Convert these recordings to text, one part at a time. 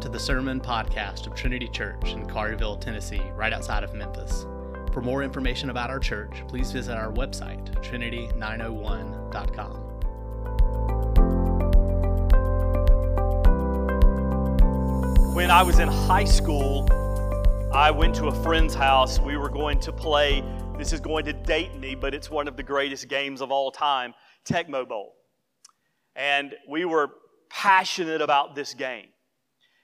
To the Sermon Podcast of Trinity Church in Collierville, Tennessee, right outside of Memphis. For more information about our church, please visit our website, trinity901.com. When I was in high school, I went to a friend's house. We were going to play, this is going to date me, but it's one of the greatest games of all time, Tecmo Bowl. And we were passionate about this game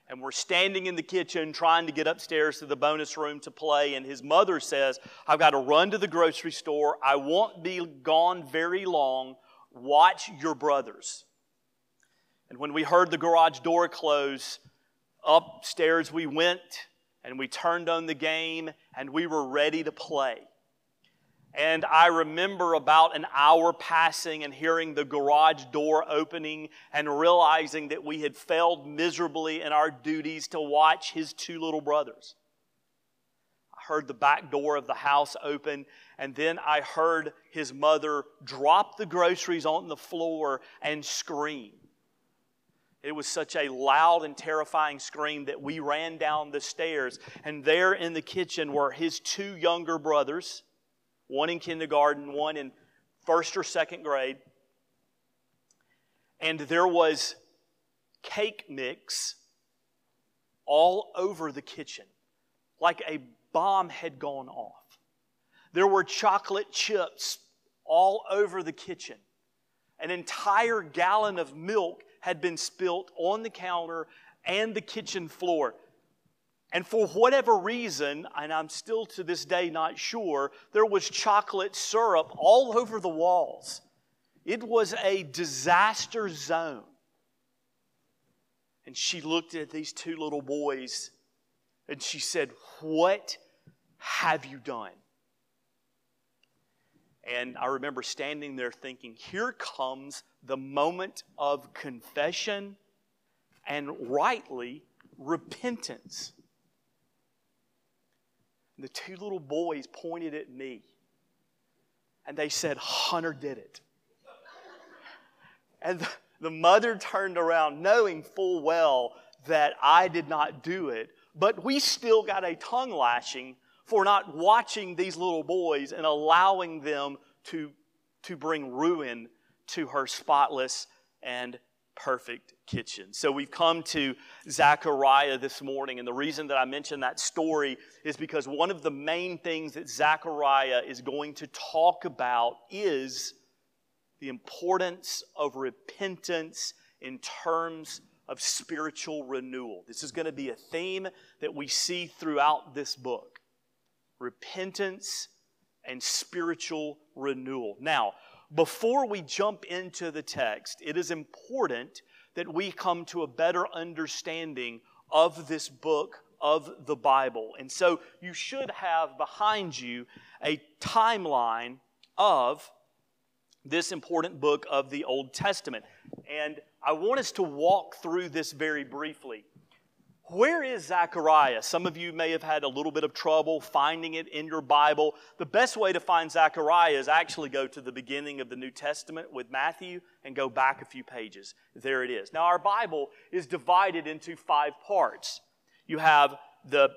and we're standing in the kitchen trying to get upstairs to the bonus room to play. And his mother says, I've got to run to the grocery store. I won't be gone very long. Watch your brothers. And when we heard the garage door close, upstairs we went and we turned on the game and we were ready to play. And I remember about an hour passing and hearing the garage door opening and realizing that we had failed miserably in our duties to watch his two little brothers. I heard the back door of the house open, and then I heard his mother drop the groceries on the floor and scream. It was such a loud and terrifying scream that we ran down the stairs, and there in the kitchen were his two younger brothers one in kindergarten, one in first or second grade. And there was cake mix all over the kitchen, like a bomb had gone off. There were chocolate chips all over the kitchen. An entire gallon of milk had been spilt on the counter and the kitchen floor. And for whatever reason, and I'm still to this day not sure, there was chocolate syrup all over the walls. It was a disaster zone. And she looked at these two little boys and she said, What have you done? And I remember standing there thinking, Here comes the moment of confession and rightly repentance. And the two little boys pointed at me and they said, Hunter did it. And the, the mother turned around knowing full well that I did not do it, but we still got a tongue lashing for not watching these little boys and allowing them to, to bring ruin to her spotless and perfect kitchen. So we've come to Zechariah this morning, and the reason that I mention that story is because one of the main things that Zechariah is going to talk about is the importance of repentance in terms of spiritual renewal. This is going to be a theme that we see throughout this book repentance and spiritual renewal. Now, before we jump into the text, it is important that we come to a better understanding of this book of the Bible. And so you should have behind you a timeline of this important book of the Old Testament. And I want us to walk through this very briefly. Where is Zechariah? Some of you may have had a little bit of trouble finding it in your Bible. The best way to find Zechariah is actually go to the beginning of the New Testament with Matthew and go back a few pages. There it is. Now, our Bible is divided into five parts. You have the,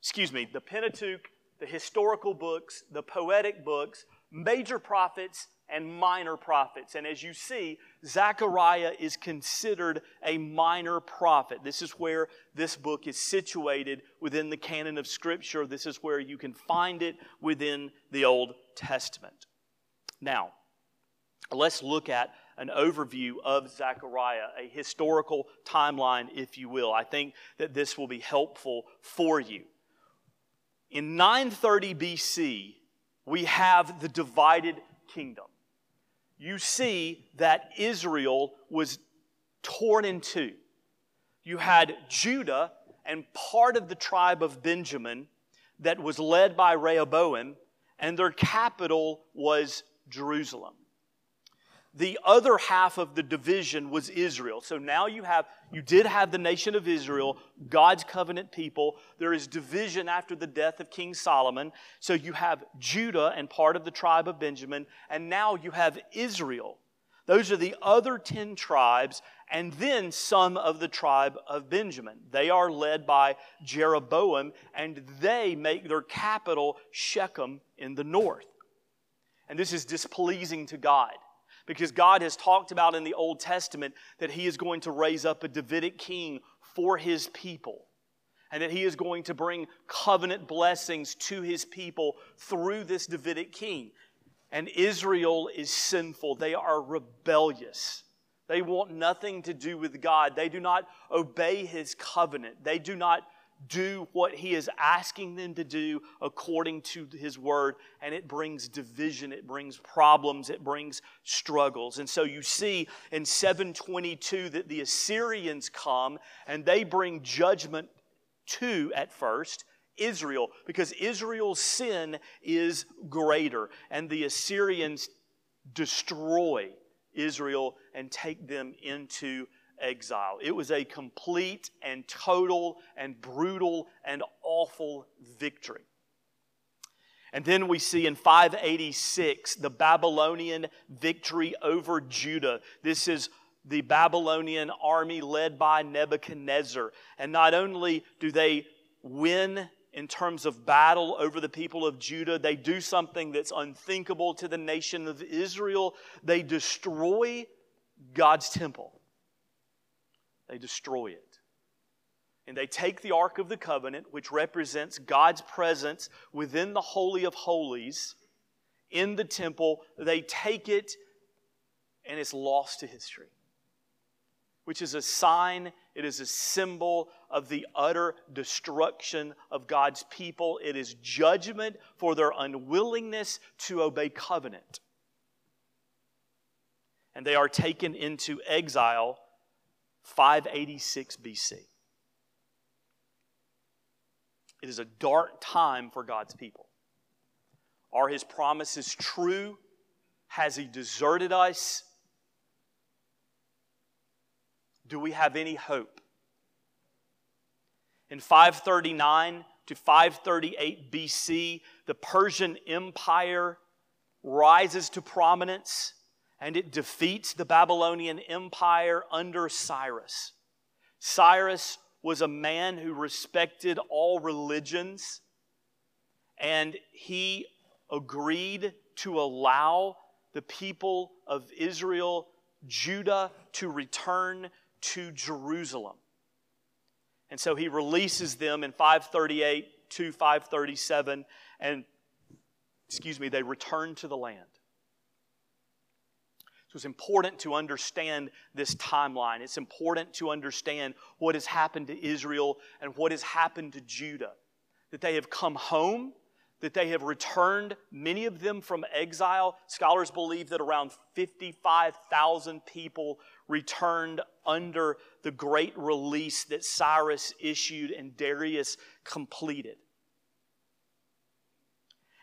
excuse me, the Pentateuch, the historical books, the poetic books, major prophets, and minor prophets. And as you see, Zechariah is considered a minor prophet. This is where this book is situated within the canon of Scripture. This is where you can find it within the Old Testament. Now, let's look at an overview of Zechariah, a historical timeline, if you will. I think that this will be helpful for you. In 930 BC, we have the divided kingdom you see that Israel was torn in two. You had Judah and part of the tribe of Benjamin that was led by Rehoboam, and their capital was Jerusalem. The other half of the division was Israel. So now you have, you did have the nation of Israel, God's covenant people. There is division after the death of King Solomon. So you have Judah and part of the tribe of Benjamin, and now you have Israel. Those are the other 10 tribes, and then some of the tribe of Benjamin. They are led by Jeroboam, and they make their capital Shechem in the north. And this is displeasing to God because God has talked about in the Old Testament that He is going to raise up a Davidic king for His people and that He is going to bring covenant blessings to His people through this Davidic king. And Israel is sinful. They are rebellious. They want nothing to do with God. They do not obey His covenant. They do not do what He is asking them to do according to His word. And it brings division, it brings problems, it brings struggles. And so you see in 722 that the Assyrians come and they bring judgment to at first. Israel because Israel's sin is greater. And the Assyrians destroy Israel and take them into exile. It was a complete and total and brutal and awful victory. And then we see in 586 the Babylonian victory over Judah. This is the Babylonian army led by Nebuchadnezzar. And not only do they win in terms of battle over the people of Judah. They do something that's unthinkable to the nation of Israel. They destroy God's temple, they destroy it. And they take the Ark of the Covenant, which represents God's presence within the Holy of Holies in the temple. They take it, and it's lost to history which is a sign, it is a symbol of the utter destruction of God's people. It is judgment for their unwillingness to obey covenant. And they are taken into exile 586 BC. It is a dark time for God's people. Are his promises true? Has he deserted us? do we have any hope? In 539 to 538 BC, the Persian Empire rises to prominence and it defeats the Babylonian Empire under Cyrus. Cyrus was a man who respected all religions and he agreed to allow the people of Israel, Judah, to return to Jerusalem. And so he releases them in 538 to 537, and excuse me, they return to the land. So it's important to understand this timeline. It's important to understand what has happened to Israel and what has happened to Judah. That they have come home, that they have returned, many of them from exile. Scholars believe that around 55,000 people returned under the great release that Cyrus issued and Darius completed.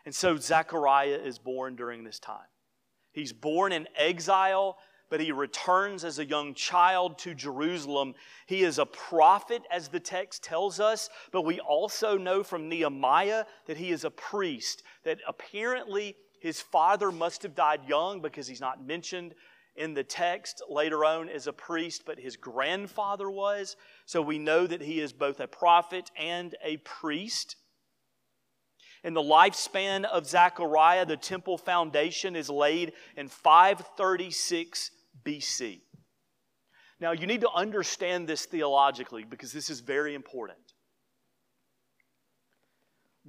And so Zechariah is born during this time. He's born in exile, but he returns as a young child to Jerusalem. He is a prophet, as the text tells us, but we also know from Nehemiah that he is a priest, that apparently his father must have died young because he's not mentioned in the text later on as a priest, but his grandfather was. So we know that he is both a prophet and a priest. In the lifespan of Zechariah, the temple foundation is laid in 536 BC. Now, you need to understand this theologically because this is very important.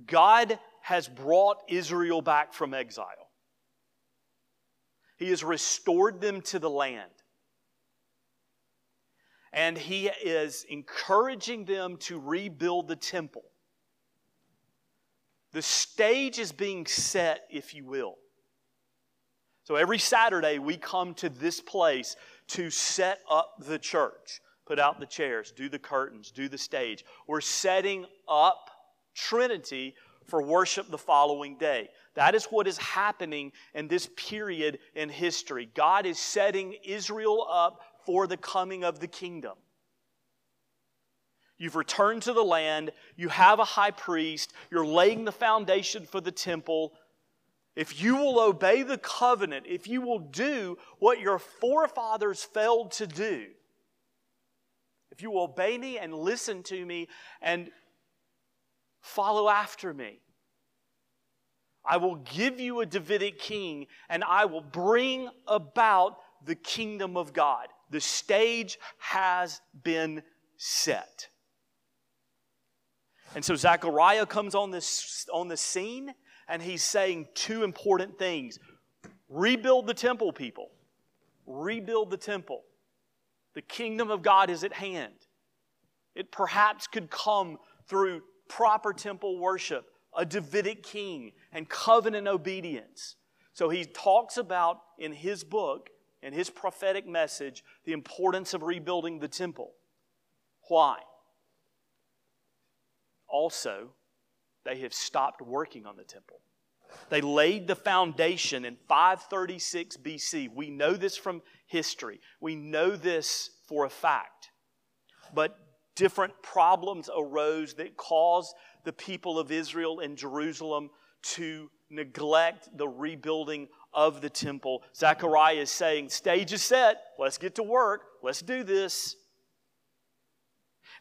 God has brought Israel back from exile. He has restored them to the land. And He is encouraging them to rebuild the temple. The stage is being set, if you will. So every Saturday, we come to this place to set up the church, put out the chairs, do the curtains, do the stage. We're setting up Trinity for worship the following day. That is what is happening in this period in history. God is setting Israel up for the coming of the kingdom. You've returned to the land, you have a high priest, you're laying the foundation for the temple, if you will obey the covenant, if you will do what your forefathers failed to do, if you will obey me and listen to me and follow after me, I will give you a Davidic king and I will bring about the kingdom of God. The stage has been set. And so Zechariah comes on, this, on the scene and he's saying two important things rebuild the temple, people. Rebuild the temple. The kingdom of God is at hand. It perhaps could come through proper temple worship, a Davidic king, and covenant obedience. So he talks about in his book, in his prophetic message, the importance of rebuilding the temple. Why? Also, they have stopped working on the temple. They laid the foundation in 536 BC. We know this from history. We know this for a fact. But different problems arose that caused the people of Israel and Jerusalem to neglect the rebuilding of the temple. Zechariah is saying, Stage is set. Let's get to work. Let's do this.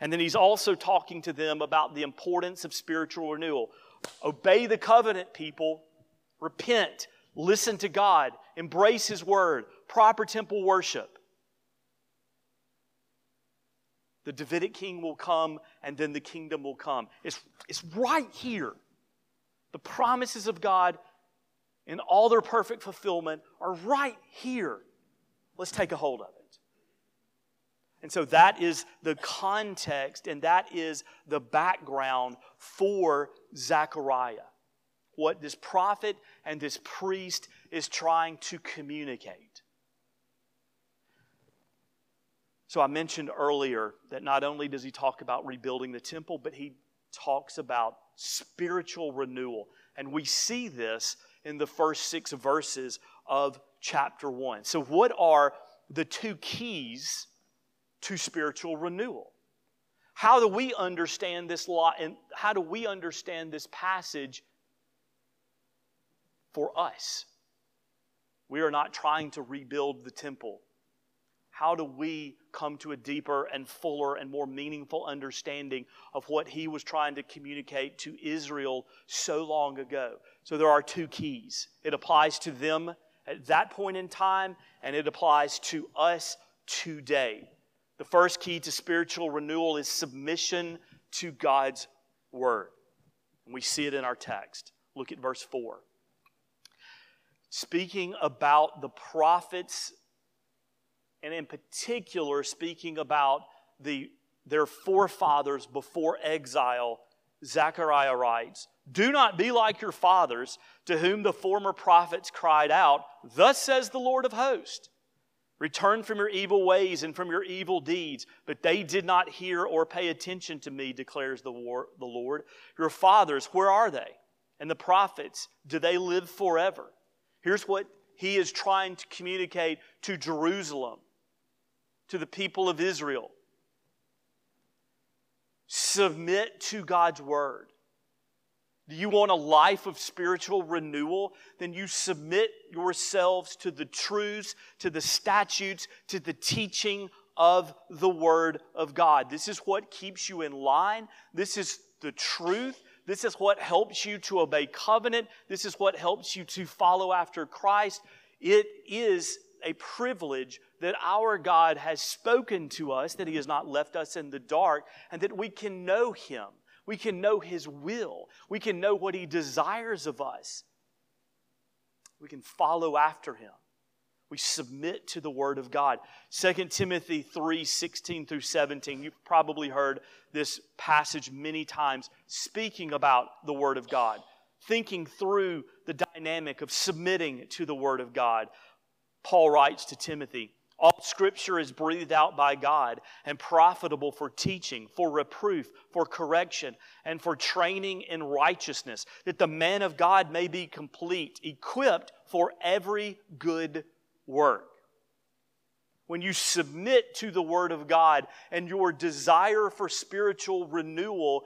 And then he's also talking to them about the importance of spiritual renewal. Obey the covenant, people. Repent. Listen to God. Embrace His word. Proper temple worship. The Davidic king will come, and then the kingdom will come. It's, it's right here. The promises of God in all their perfect fulfillment are right here. Let's take a hold of it. And so that is the context and that is the background for Zechariah. What this prophet and this priest is trying to communicate. So I mentioned earlier that not only does he talk about rebuilding the temple, but he talks about spiritual renewal. And we see this in the first six verses of chapter one. So, what are the two keys to spiritual renewal. How do we understand this law and how do we understand this passage for us? We are not trying to rebuild the temple. How do we come to a deeper and fuller and more meaningful understanding of what he was trying to communicate to Israel so long ago? So there are two keys. It applies to them at that point in time, and it applies to us today. The first key to spiritual renewal is submission to God's word. And we see it in our text. Look at verse 4. Speaking about the prophets, and in particular, speaking about the, their forefathers before exile, Zechariah writes, Do not be like your fathers, to whom the former prophets cried out, Thus says the Lord of hosts. Return from your evil ways and from your evil deeds. But they did not hear or pay attention to me, declares the, war, the Lord. Your fathers, where are they? And the prophets, do they live forever? Here's what he is trying to communicate to Jerusalem, to the people of Israel. Submit to God's word. Do you want a life of spiritual renewal? Then you submit yourselves to the truths, to the statutes, to the teaching of the Word of God. This is what keeps you in line. This is the truth. This is what helps you to obey covenant. This is what helps you to follow after Christ. It is a privilege that our God has spoken to us, that He has not left us in the dark, and that we can know Him we can know His will. We can know what He desires of us. We can follow after Him. We submit to the Word of God. 2 Timothy 3 16 through 17. You've probably heard this passage many times speaking about the Word of God, thinking through the dynamic of submitting to the Word of God. Paul writes to Timothy, all scripture is breathed out by God and profitable for teaching, for reproof, for correction, and for training in righteousness, that the man of God may be complete, equipped for every good work. When you submit to the Word of God and your desire for spiritual renewal,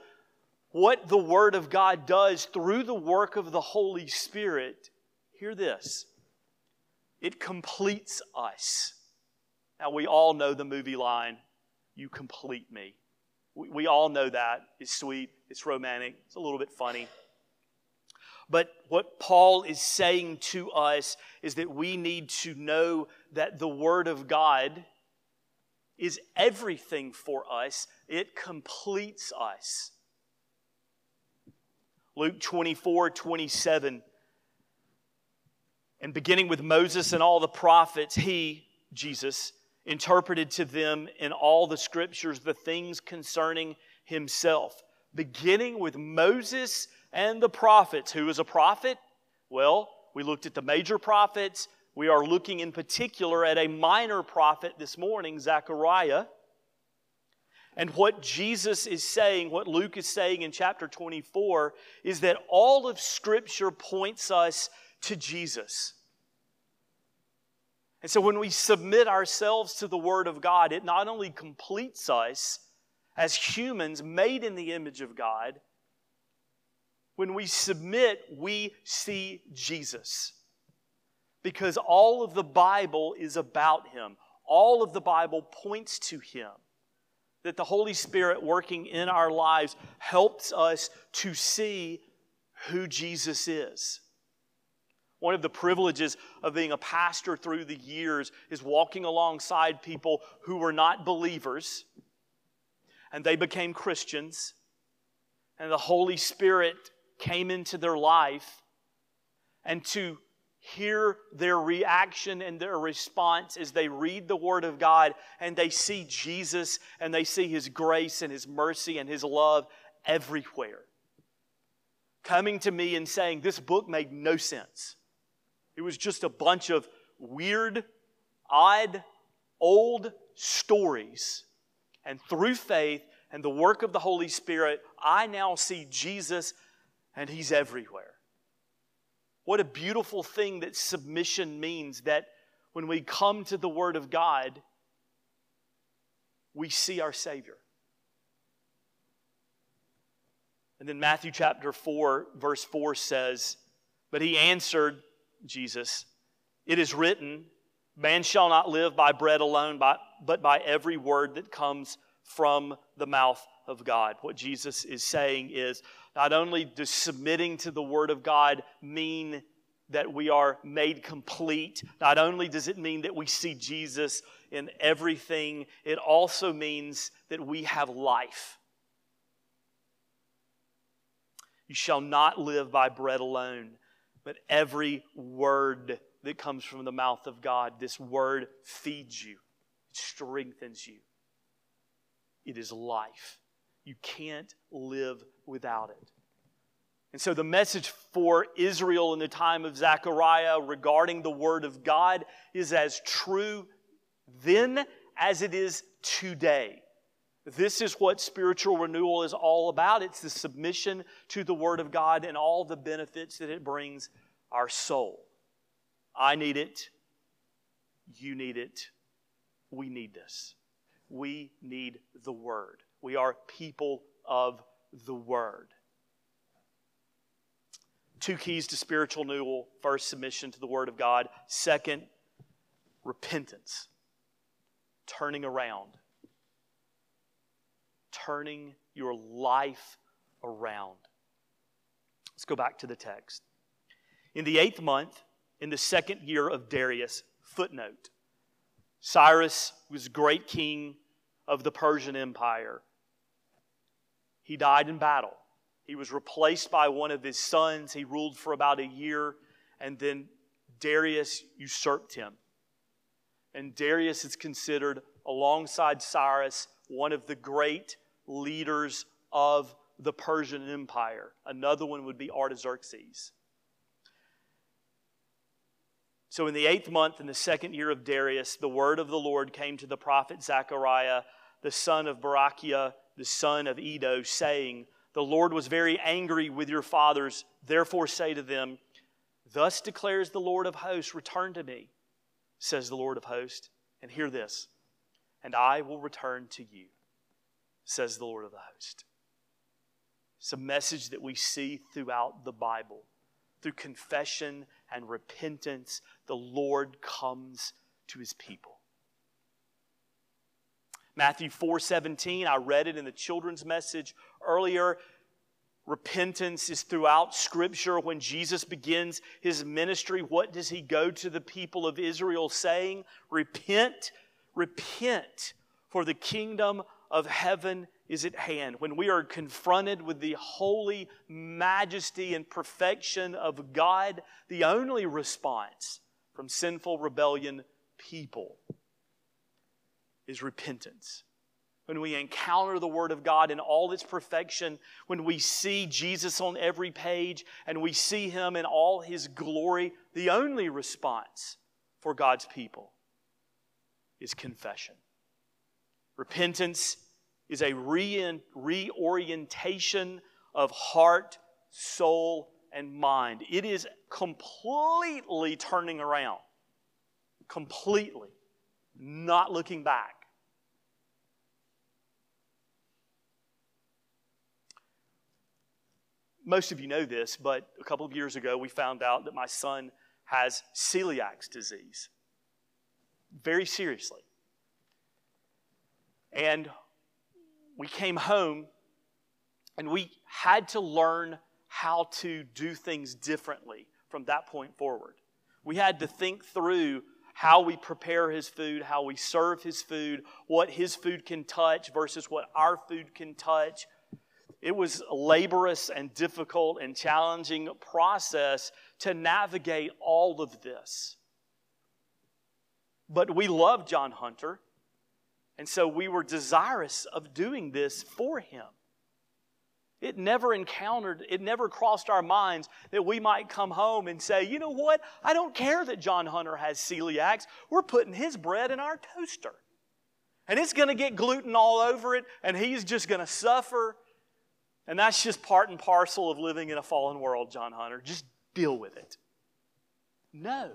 what the Word of God does through the work of the Holy Spirit hear this it completes us. Now, we all know the movie line, You complete me. We, we all know that. It's sweet, it's romantic, it's a little bit funny. But what Paul is saying to us is that we need to know that the Word of God is everything for us, it completes us. Luke 24 27. And beginning with Moses and all the prophets, he, Jesus, interpreted to them in all the scriptures the things concerning himself. Beginning with Moses and the prophets. Who is a prophet? Well, we looked at the major prophets. We are looking in particular at a minor prophet this morning, Zechariah. And what Jesus is saying, what Luke is saying in chapter 24, is that all of Scripture points us to Jesus. And so when we submit ourselves to the Word of God, it not only completes us as humans made in the image of God, when we submit, we see Jesus. Because all of the Bible is about Him, all of the Bible points to Him. That the Holy Spirit working in our lives helps us to see who Jesus is. One of the privileges of being a pastor through the years is walking alongside people who were not believers and they became Christians, and the Holy Spirit came into their life, and to hear their reaction and their response as they read the Word of God and they see Jesus and they see His grace and His mercy and His love everywhere. Coming to me and saying, This book made no sense. It was just a bunch of weird, odd, old stories. And through faith and the work of the Holy Spirit, I now see Jesus and He's everywhere. What a beautiful thing that submission means that when we come to the Word of God, we see our Savior. And then Matthew chapter 4, verse 4 says, But he answered Jesus, It is written, Man shall not live by bread alone, but by every word that comes from the mouth of God. What Jesus is saying is not only does submitting to the Word of God mean that we are made complete, not only does it mean that we see Jesus in everything, it also means that we have life. You shall not live by bread alone, but every word that comes from the mouth of God. This word feeds you, it strengthens you. It is life. You can't live without it. And so, the message for Israel in the time of Zechariah regarding the Word of God is as true then as it is today. This is what spiritual renewal is all about. It's the submission to the Word of God and all the benefits that it brings our soul. I need it. You need it. We need this. We need the Word. We are people of the Word. Two keys to spiritual renewal first, submission to the Word of God. Second, repentance, turning around, turning your life around. Let's go back to the text. In the eighth month, in the second year of Darius, footnote Cyrus was great king of the Persian Empire. He died in battle. He was replaced by one of his sons. He ruled for about a year, and then Darius usurped him. And Darius is considered, alongside Cyrus, one of the great leaders of the Persian Empire. Another one would be Artaxerxes. So, in the eighth month, in the second year of Darius, the word of the Lord came to the prophet Zechariah, the son of Berechiah, the son of Iddo, saying, The Lord was very angry with your fathers. Therefore, say to them, Thus declares the Lord of hosts, Return to me, says the Lord of hosts. And hear this, and I will return to you, says the Lord of the host. It's a message that we see throughout the Bible. through confession and repentance, the Lord comes to his people. Matthew 4:17, I read it in the children's message earlier. Repentance is throughout Scripture. When Jesus begins his ministry, what does he go to the people of Israel saying? Repent, repent, for the kingdom of heaven is at hand. When we are confronted with the holy majesty and perfection of God, the only response from sinful rebellion people is repentance when we encounter the Word of God in all its perfection, when we see Jesus on every page and we see Him in all His glory, the only response for God's people is confession. Repentance is a reorientation of heart, soul, and mind. It is completely turning around, completely, not looking back. most of you know this, but a couple of years ago we found out that my son has celiac disease. Very seriously. And we came home and we had to learn how to do things differently from that point forward. We had to think through how we prepare his food, how we serve his food, what his food can touch versus what our food can touch, it was a laborious and difficult and challenging process to navigate all of this. But we loved John Hunter, and so we were desirous of doing this for him. It never encountered, it never crossed our minds that we might come home and say, you know what? I don't care that John Hunter has celiacs. We're putting his bread in our toaster. And it's going to get gluten all over it, and he's just going to suffer. And that's just part and parcel of living in a fallen world, John Hunter. Just deal with it. No.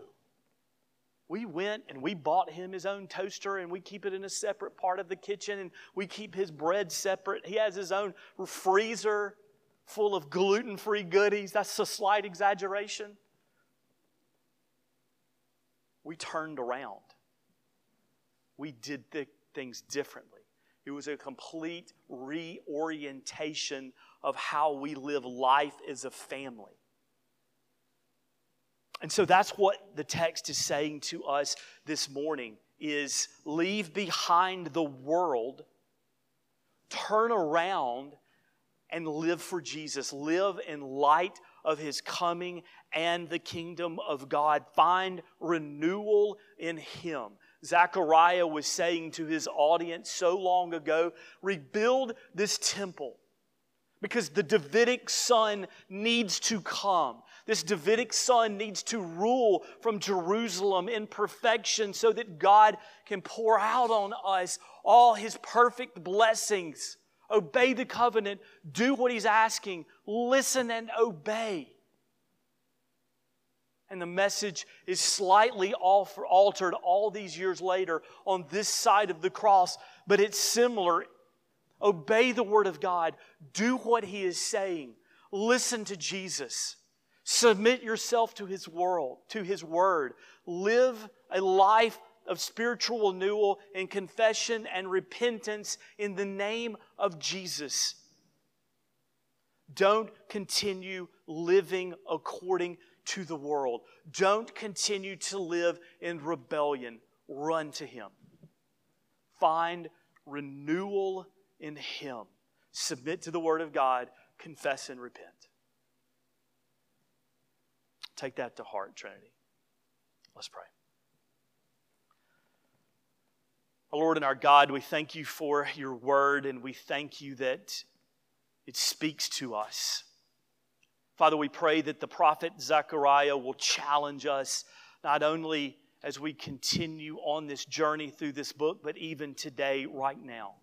We went and we bought him his own toaster and we keep it in a separate part of the kitchen and we keep his bread separate. He has his own freezer full of gluten free goodies. That's a slight exaggeration. We turned around, we did th- things differently. It was a complete reorientation of how we live life as a family. And so that's what the text is saying to us this morning is leave behind the world, turn around and live for Jesus. Live in light of his coming and the kingdom of God. Find renewal in him. Zechariah was saying to his audience so long ago rebuild this temple because the Davidic son needs to come. This Davidic son needs to rule from Jerusalem in perfection so that God can pour out on us all his perfect blessings. Obey the covenant, do what he's asking, listen and obey. And the message is slightly altered all these years later on this side of the cross, but it's similar. Obey the Word of God, do what He is saying, listen to Jesus, submit yourself to His world, to His Word, live a life of spiritual renewal and confession and repentance in the name of Jesus. Don't continue living according to the world. Don't continue to live in rebellion. Run to Him. Find renewal in Him. Submit to the Word of God. Confess and repent. Take that to heart, Trinity. Let's pray. Our Lord and our God, we thank you for your word and we thank you that it speaks to us. Father, we pray that the prophet Zechariah will challenge us not only as we continue on this journey through this book, but even today, right now.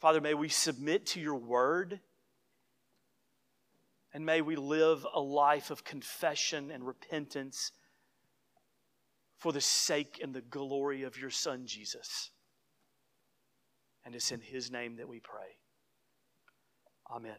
Father, may we submit to your word and may we live a life of confession and repentance for the sake and the glory of your Son, Jesus. And it's in his name that we pray. Amen.